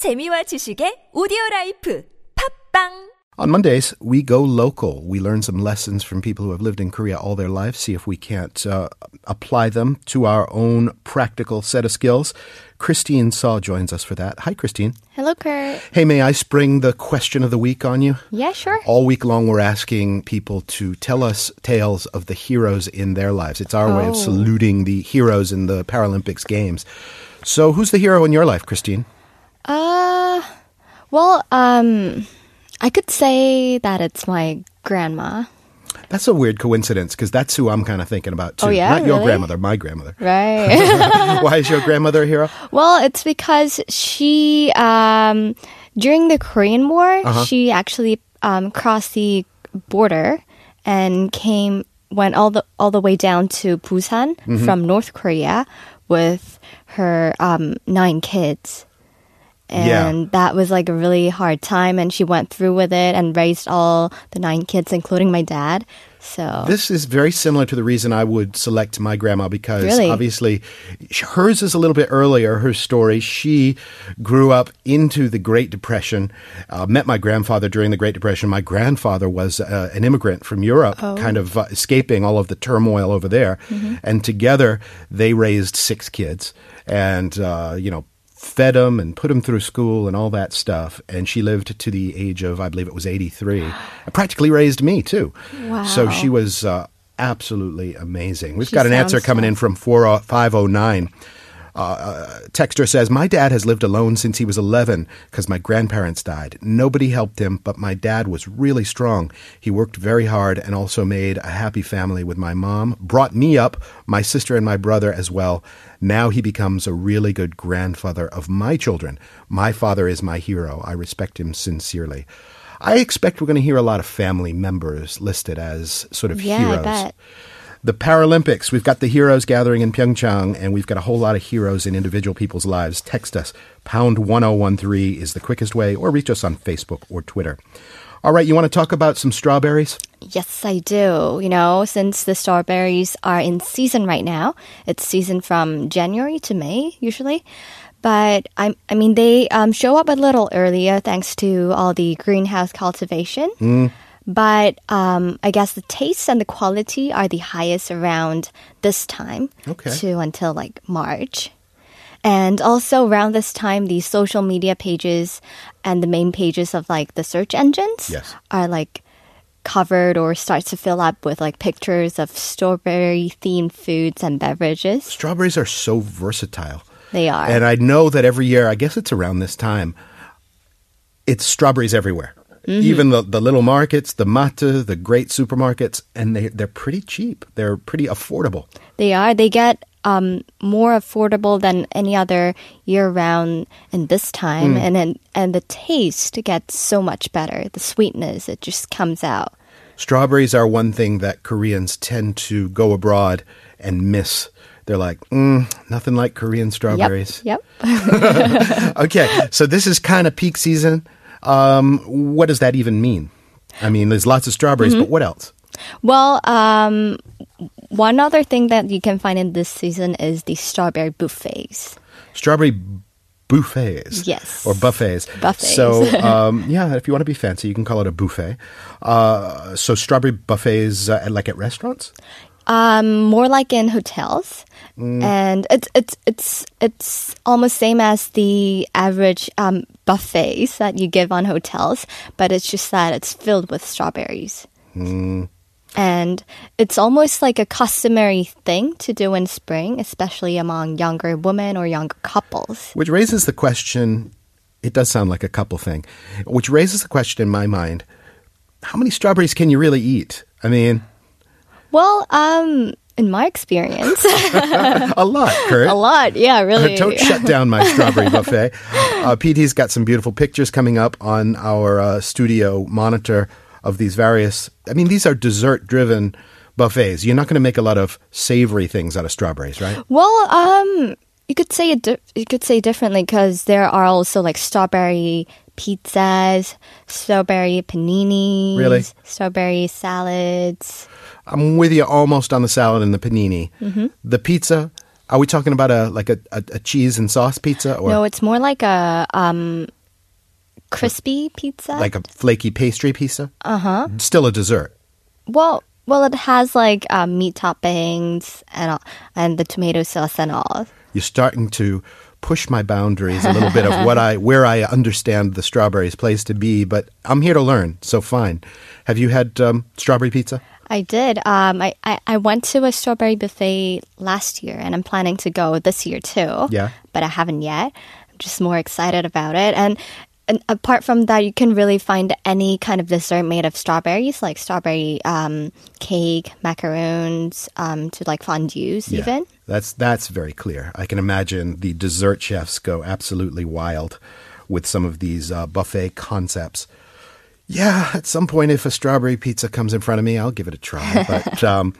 재미와 지식의 오디오 라이프 팝빵 On Mondays, we go local. We learn some lessons from people who have lived in Korea all their lives, see if we can't uh, apply them to our own practical set of skills. Christine Saw joins us for that. Hi, Christine. Hello, Kurt. Hey, may I spring the question of the week on you? Yeah, sure. All week long, we're asking people to tell us tales of the heroes in their lives. It's our way of Oh. saluting the heroes in the Paralympics Games. So, who's the hero in your life, Christine? Uh, well, um, I could say that it's my grandma. That's a weird coincidence because that's who I'm kind of thinking about too. Oh, yeah? Not your Really? grandmother, my grandmother. Right. Why is your grandmother a hero? well, it's because she, um, during the Korean War, Uh-huh. she actually um, crossed the border and came went all the all the way down to Busan Mm-hmm. from North Korea with her um, nine kids. Yeah. And that was like a really hard time, and she went through with it and raised all the nine kids, including my dad. So This is very similar to the reason I would select my grandma because Really? obviously hers is a little bit earlier. Her story, she grew up into the Great Depression, uh, met my grandfather during the Great Depression. My grandfather was uh, an immigrant from Europe, kind of uh, escaping all of the turmoil over there. And together they raised six kids and, uh, you know, fed them and put them through school and all that stuff. And she lived to the age of, I believe it was 83. Practically raised me, too. So she was uh, absolutely amazing. We've She got an answer coming in from 4509. Uh, uh, texter says, My dad has lived alone since he was 11 because my grandparents died. Nobody helped him, but my dad was really strong. He worked very hard and also made a happy family with my mom, brought me up, my sister, and my brother as well. Now he becomes a really good grandfather of my children. My father is my hero. I respect him sincerely. I expect we're going to hear a lot of family members listed as sort of Yeah, I heroes. The Paralympics, we've got the heroes gathering in Pyeongchang, and we've got a whole lot of heroes in individual people's lives. Text us. Pound 1013 is the quickest way, or reach us on Facebook or Twitter. All right, you want to talk about some strawberries? Yes, I do. You know, since the strawberries are in season right now, it's season from January to May usually. But I, I mean, they um, show up a little earlier thanks to all the greenhouse cultivation. But um, I guess the taste and the quality are the highest around this time Okay. to until like March. And also around this time, the social media pages and the main pages of like the search engines Yes. are like covered or starts to fill up with like pictures of strawberry themed foods and beverages. Strawberries are so versatile. They are. And I know that every year, I guess it's around this time, it's strawberries everywhere. Mm-hmm. Even the, the little markets, the mata, the great supermarkets, and they, they're pretty cheap. They're pretty affordable. They are. They get um, more affordable than any other year round in this time, and then and the taste gets so much better. The sweetness it just comes out. Strawberries are one thing that Koreans tend to go abroad and miss. They're like, mm, nothing like Korean strawberries. Yep. Yep. Okay, so this is kind of peak season. Um, what does that even mean? I mean, there's lots of strawberries, Mm-hmm. but what else? well, um, one other thing that you can find in this season is the strawberry buffets. Strawberry buffets. Yes. Or buffets. Buffets. So, um, yeah, if you want to be fancy, you can call it a buffet. Uh, so, strawberry buffets, uh, like at restaurants? Um, more like in hotels, and it's it's it's it's almost same as the average um, buffets that you give on hotels, but it's just that it's filled with strawberries. And it's almost like a customary thing to do in spring, especially among younger women or younger couples. Which raises the question it does sound like a couple thing, which raises the question in my mind how many strawberries can you really eat? I mean, Well, um, in my experience, a lot, Kurt. a lot. Yeah, really. Don't shut down my strawberry buffet. Uh, PT's got some beautiful pictures coming up on our uh, studio monitor of these various. I mean, these are dessert driven buffets. You're not going to make a lot of savory things out of strawberries, right? Well, um, you could say it. Di- you could say differently because there are also like strawberry pizzas, strawberry paninis, Really? strawberry salads. I'm with you almost on the salad and the panini. The pizza, Are we talking about a like a, a, a cheese and sauce pizza or No, it's more like a um, crispy pizza. like a flaky pastry pizza? Uh huh. Still a dessert. well, well, it has like um, meat toppings and all, and the tomato sauce and all. You're starting to push my boundaries a little bit of what I where I understand the strawberries place to be, but I'm here to learn, so fine. Have you had um, strawberry pizza? I did. Um, I, I, I went to a strawberry buffet last year, and I'm planning to go this year too. Yeah. But I haven't yet. I'm just more excited about it. And, and apart from that, you can really find any kind of dessert made of strawberries, like strawberry um, cake, macaroons, um, to like fondues, even. That's that's very clear. I can imagine the dessert chefs go absolutely wild with some of these uh, buffet concepts. Yeah, at some point, if a strawberry pizza comes in front of me, I'll give it a try. But um,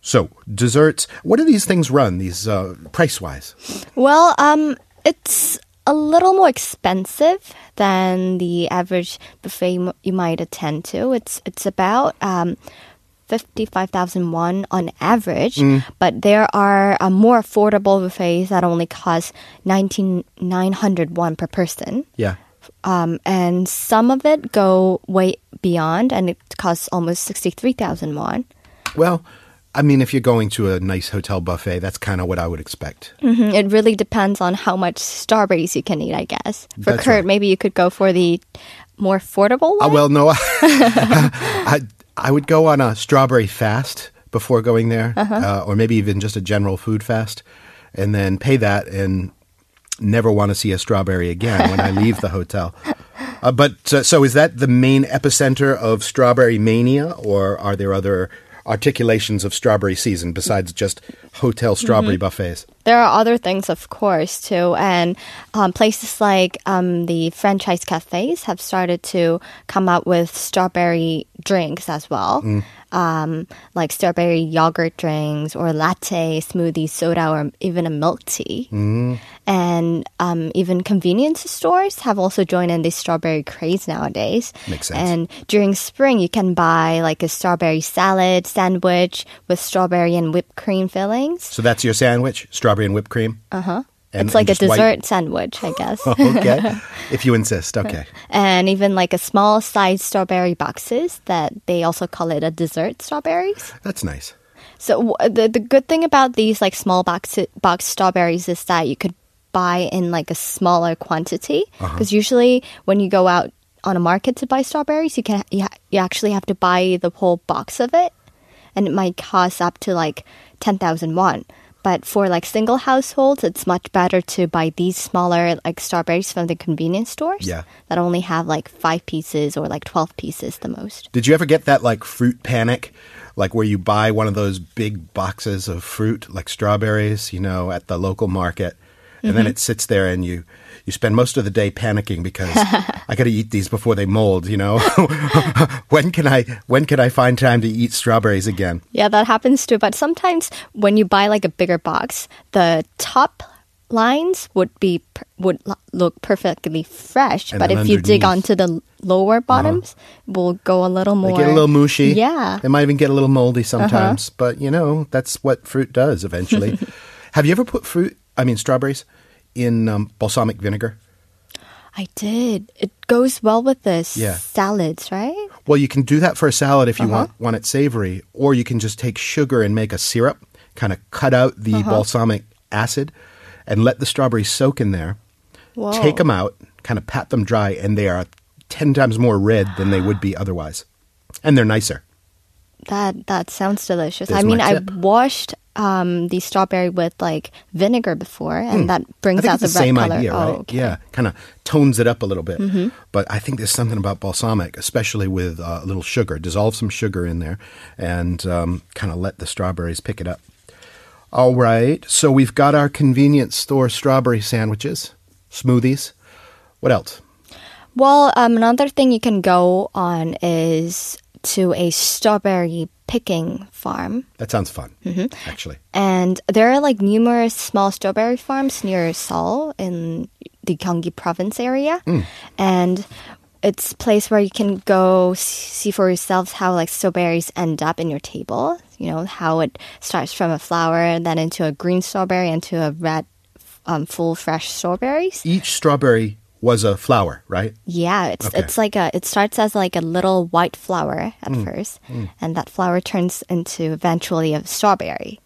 so desserts. What do these things run? These uh, price wise? Well, um, it's a little more expensive than the average buffet you might attend to. It's it's about um, fifty five thousand won on average, but there are uh, more affordable buffets that only cost nineteen nine hundred won per person. Yeah. Um, and some of it go way beyond, and it costs almost sixty three thousand won. Well, I mean, if you're going to a nice hotel buffet, that's kind of what I would expect. Mhm. It really depends on how much strawberries you can eat, I guess. For That's Kurt, right. maybe you could go for the more affordable Uh, one. well, no, I, I would go on a strawberry fast before going there, uh, or maybe even just a general food fast, and then pay that and never want to see a strawberry again when I leave the hotel. Uh, but uh, so is that the main epicenter of strawberry mania, or are there other articulations of strawberry season besides just hotel strawberry buffets? There are other things, of course, too. And um, places like um, the franchise cafes have started to come out with strawberry drinks as well. Um, like strawberry yogurt drinks or latte, smoothie, soda, or even a milk tea. And um, even convenience stores have also joined in this strawberry craze nowadays. Makes sense. And during spring, you can buy like a strawberry salad sandwich with strawberry and whipped cream fillings. So that's your sandwich, strawberry and whipped cream. Uh huh. It's like a dessert sandwich, I guess. Oh, okay, if you insist. Okay. and even like a small size strawberry boxes that they also call it a dessert strawberries. That's nice. So w- the the good thing about these like small box box strawberries is that you could buy in like a smaller quantity uh-huh. because usually when you go out on a market to buy strawberries, you can you, ha- you actually have to buy the whole box of it, and it might cost up to like ten thousand won. But for like single households, it's much better to buy these smaller like strawberries from the convenience stores Yeah. that only have like five pieces or like twelve pieces the most. Did you ever get that like fruit panic? Like where you buy one of those big boxes of fruit, like strawberries, you know, at the local market, and then it sits there and you you spend most of the day panicking because I got to eat these before they mold, you know. when can I when can I find time to eat strawberries again? Yeah, that happens too. But sometimes when you buy like a bigger box, the top lines would be would look perfectly fresh. And but if you dig Uh-huh. onto the lower bottoms, will go a little They more. get a little mushy. Yeah. They might even get a little moldy sometimes, but you know, that's what fruit does eventually. Have you ever put fruit, I mean strawberries, in um, balsamic vinegar? I did. It goes well with this Yeah. salads, right? Well, you can do that for a salad if you Uh-huh. want want it savory, or you can just take sugar and make a syrup, kind of cut out the Uh-huh. balsamic acid, and let the strawberries soak in there. Whoa. Take them out, kind of pat them dry, and they are ten times more red than they would be otherwise, and they're nicer. That that sounds delicious. There's I mean, I washed um, the strawberry with like vinegar before, and that Hmm. I brings out the the red same color. idea, oh, right? okay. Mm-hmm. Yeah, kind of tones it up a little bit. But I think there's something about balsamic, especially with uh, a little sugar. Dissolve some sugar in there and um, kind of let the strawberries pick it up. All right, so we've got our convenience store strawberry sandwiches, smoothies. What else? Well, um, another thing you can go on is to a strawberry picking farm. That sounds fun, Mm-hmm. actually. And there are like numerous small strawberry farms near Seoul in the Gyeonggi province area. And it's a place where you can go see for yourselves how like strawberries end up in your table. You know how it starts from a flower and then into a green strawberry into a red, um, full fresh strawberries. Each strawberry was a flower, right? Yeah, it's Okay. it's like a it starts as like a little white flower at first, and that flower turns into eventually a strawberry.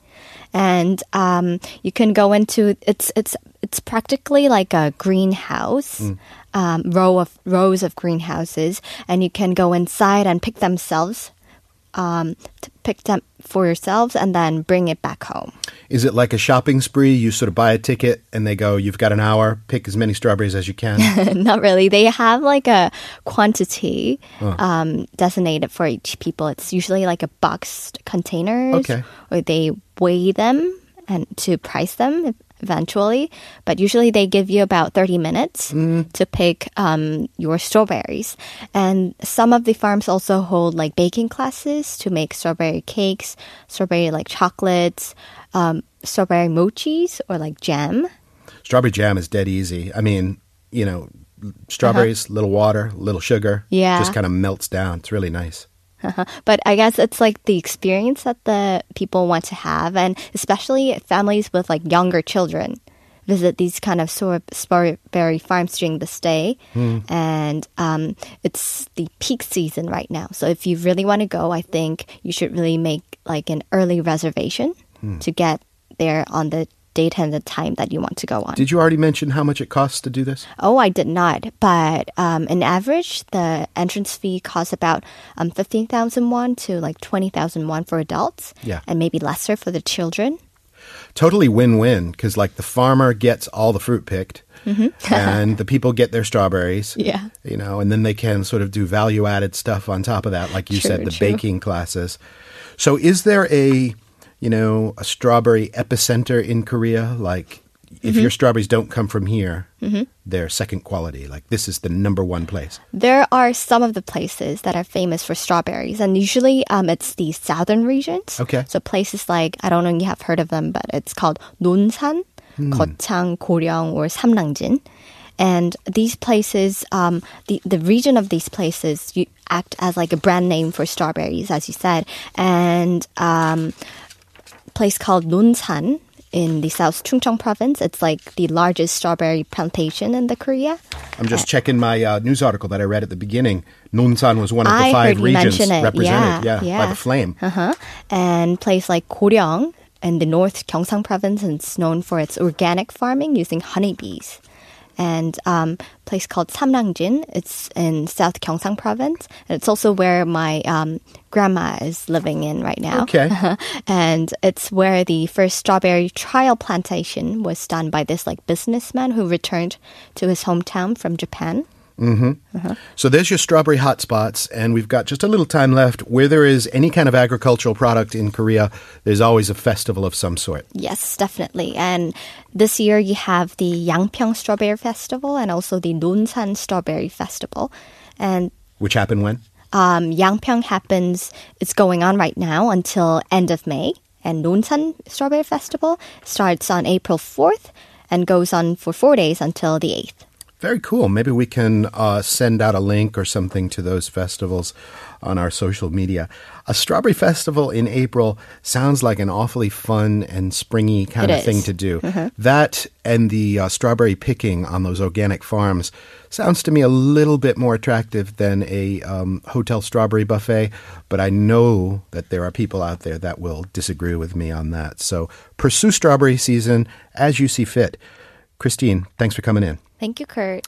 And um, you can go into it's it's it's practically like a greenhouse, um, row of rows of greenhouses, and you can go inside and pick themselves, um, to pick them for yourselves, and then bring it back home. Is it like a shopping spree? You sort of buy a ticket and they go, you've got an hour, pick as many strawberries as you can. Not really. They have like a quantity um, designated for each people. It's usually like a boxed containers, Okay. or they weigh them and to price them eventually. But usually they give you about thirty minutes to pick um, your strawberries. And some of the farms also hold like baking classes to make strawberry cakes, strawberry like chocolates, um, strawberry mochis, or like jam. Strawberry jam is dead easy. I mean, you know, strawberries, little water, little sugar. Yeah. Just kind of melts down. It's really nice. But I guess it's like the experience that the people want to have, and especially families with like younger children visit these kind of strawberry farms during the stay. And um, it's the peak season right now. So if you really want to go, I think you should really make like an early reservation to get there on the date and the time that you want to go on. Did you already mention how much it costs to do this? Oh, I did not. But um, in average, the entrance fee costs about um, 15,000 won to like 20,000 won for adults. Yeah. And maybe lesser for the children. Totally win win because, like, the farmer gets all the fruit picked and the people get their strawberries. Mm-hmm. Yeah. You know, and then they can sort of do value added stuff on top of that, like you True, said, the true. baking classes. So, is there a, you know, a strawberry epicenter in Korea. Like, if mm-hmm. your strawberries don't come from here, mm-hmm. they're second quality. Like, this is the number one place. There are some of the places that are famous for strawberries, and usually um, it's the southern regions. Okay. So, places like, I don't know if you have heard of them, but it's called Nonsan, mm. Gochang, or Samnangjin. And these places, um, the, the region of these places, you act as like a brand name for strawberries, as you said. And, um, place called Nonsan in the South Chungcheong province. It's like the largest strawberry plantation in the Korea. I'm just checking my uh, news article that I read at the beginning. Nonsan was one of the I five heard you regions represented Yeah, by yeah. the flame. Uh-huh. And place like Goryeong in the North Gyeongsang province is known for its organic farming using honeybees. And um, place called Samnangjin, it's in South Gyeongsang province. And it's also where my um, grandma is living in right now. Okay. and it's where the first strawberry trial plantation was done by this like businessman who returned to his hometown from Japan. So there's your strawberry hotspots, and we've got just a little time left. Where there is any kind of agricultural product in Korea, there's always a festival of some sort. Yes, definitely. And this year you have the Yangpyeong Strawberry Festival and also the Nonsan Strawberry Festival. And Which happened when? um, Yangpyeong happens, it's going on right now until end of May. And Nonsan Strawberry Festival starts on April 4th and goes on for four days until the 8th. Very cool. Maybe we can uh, send out a link or something to those festivals on our social media. A strawberry festival in April sounds like an awfully fun and springy kind It of thing to do. That and the uh, strawberry picking on those organic farms sounds to me a little bit more attractive than a um, hotel strawberry buffet, but I know that there are people out there that will disagree with me on that. So pursue strawberry season as you see fit. Christine, thanks for coming in. Thank you, Kurt.